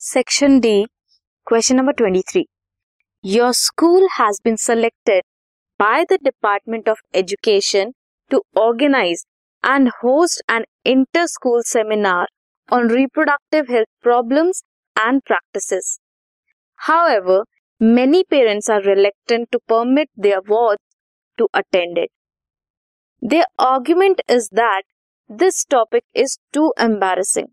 Section D, question number 23. Your school has been selected by the Department of Education to organize and host an inter-school seminar on reproductive health problems and practices. However, many parents are reluctant to permit their wards to attend it. Their argument is that this topic is too embarrassing.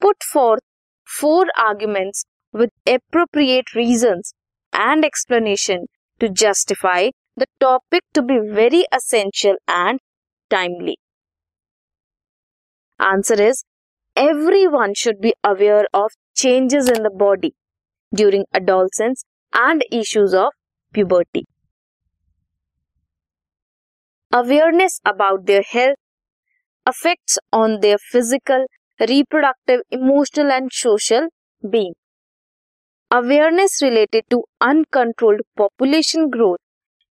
Put forth four arguments with appropriate reasons and explanation to justify the topic to be very essential and timely. Answer is everyone should be aware of changes in the body during adolescence and issues of puberty. Awareness about their health affects on their physical, reproductive emotional and social being awareness related to uncontrolled population growth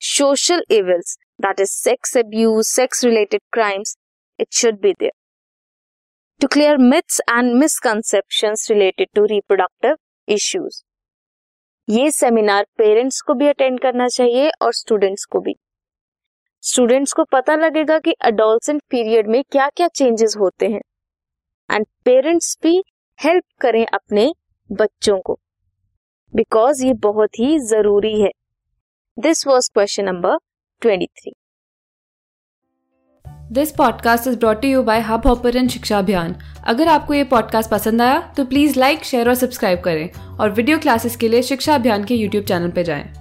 social events that is sex abuse sex related crimes it should be there to clear myths and misconception related to reproductive issues ये seminar parents को भी attend करना चाहिए और students को भी. Students को पता लगेगा कि अडोलसेंट पीरियड में क्या क्या चेंजेस होते हैं. एंड पेरेंट्स भी हेल्प करें अपने बच्चों को। बिकॉज़ ये बहुत ही ज़रूरी है। This was question number twenty three this podcast is brought you by Hub Hopper Shiksha Abhiyan अगर आपको ये पॉडकास्ट पसंद आया तो प्लीज़ लाइक शेयर और सब्सक्राइब करें। और वीडियो क्लासेस के लिए शिक्षा अभियान के यूट्यूब चैनल पर जाएँ।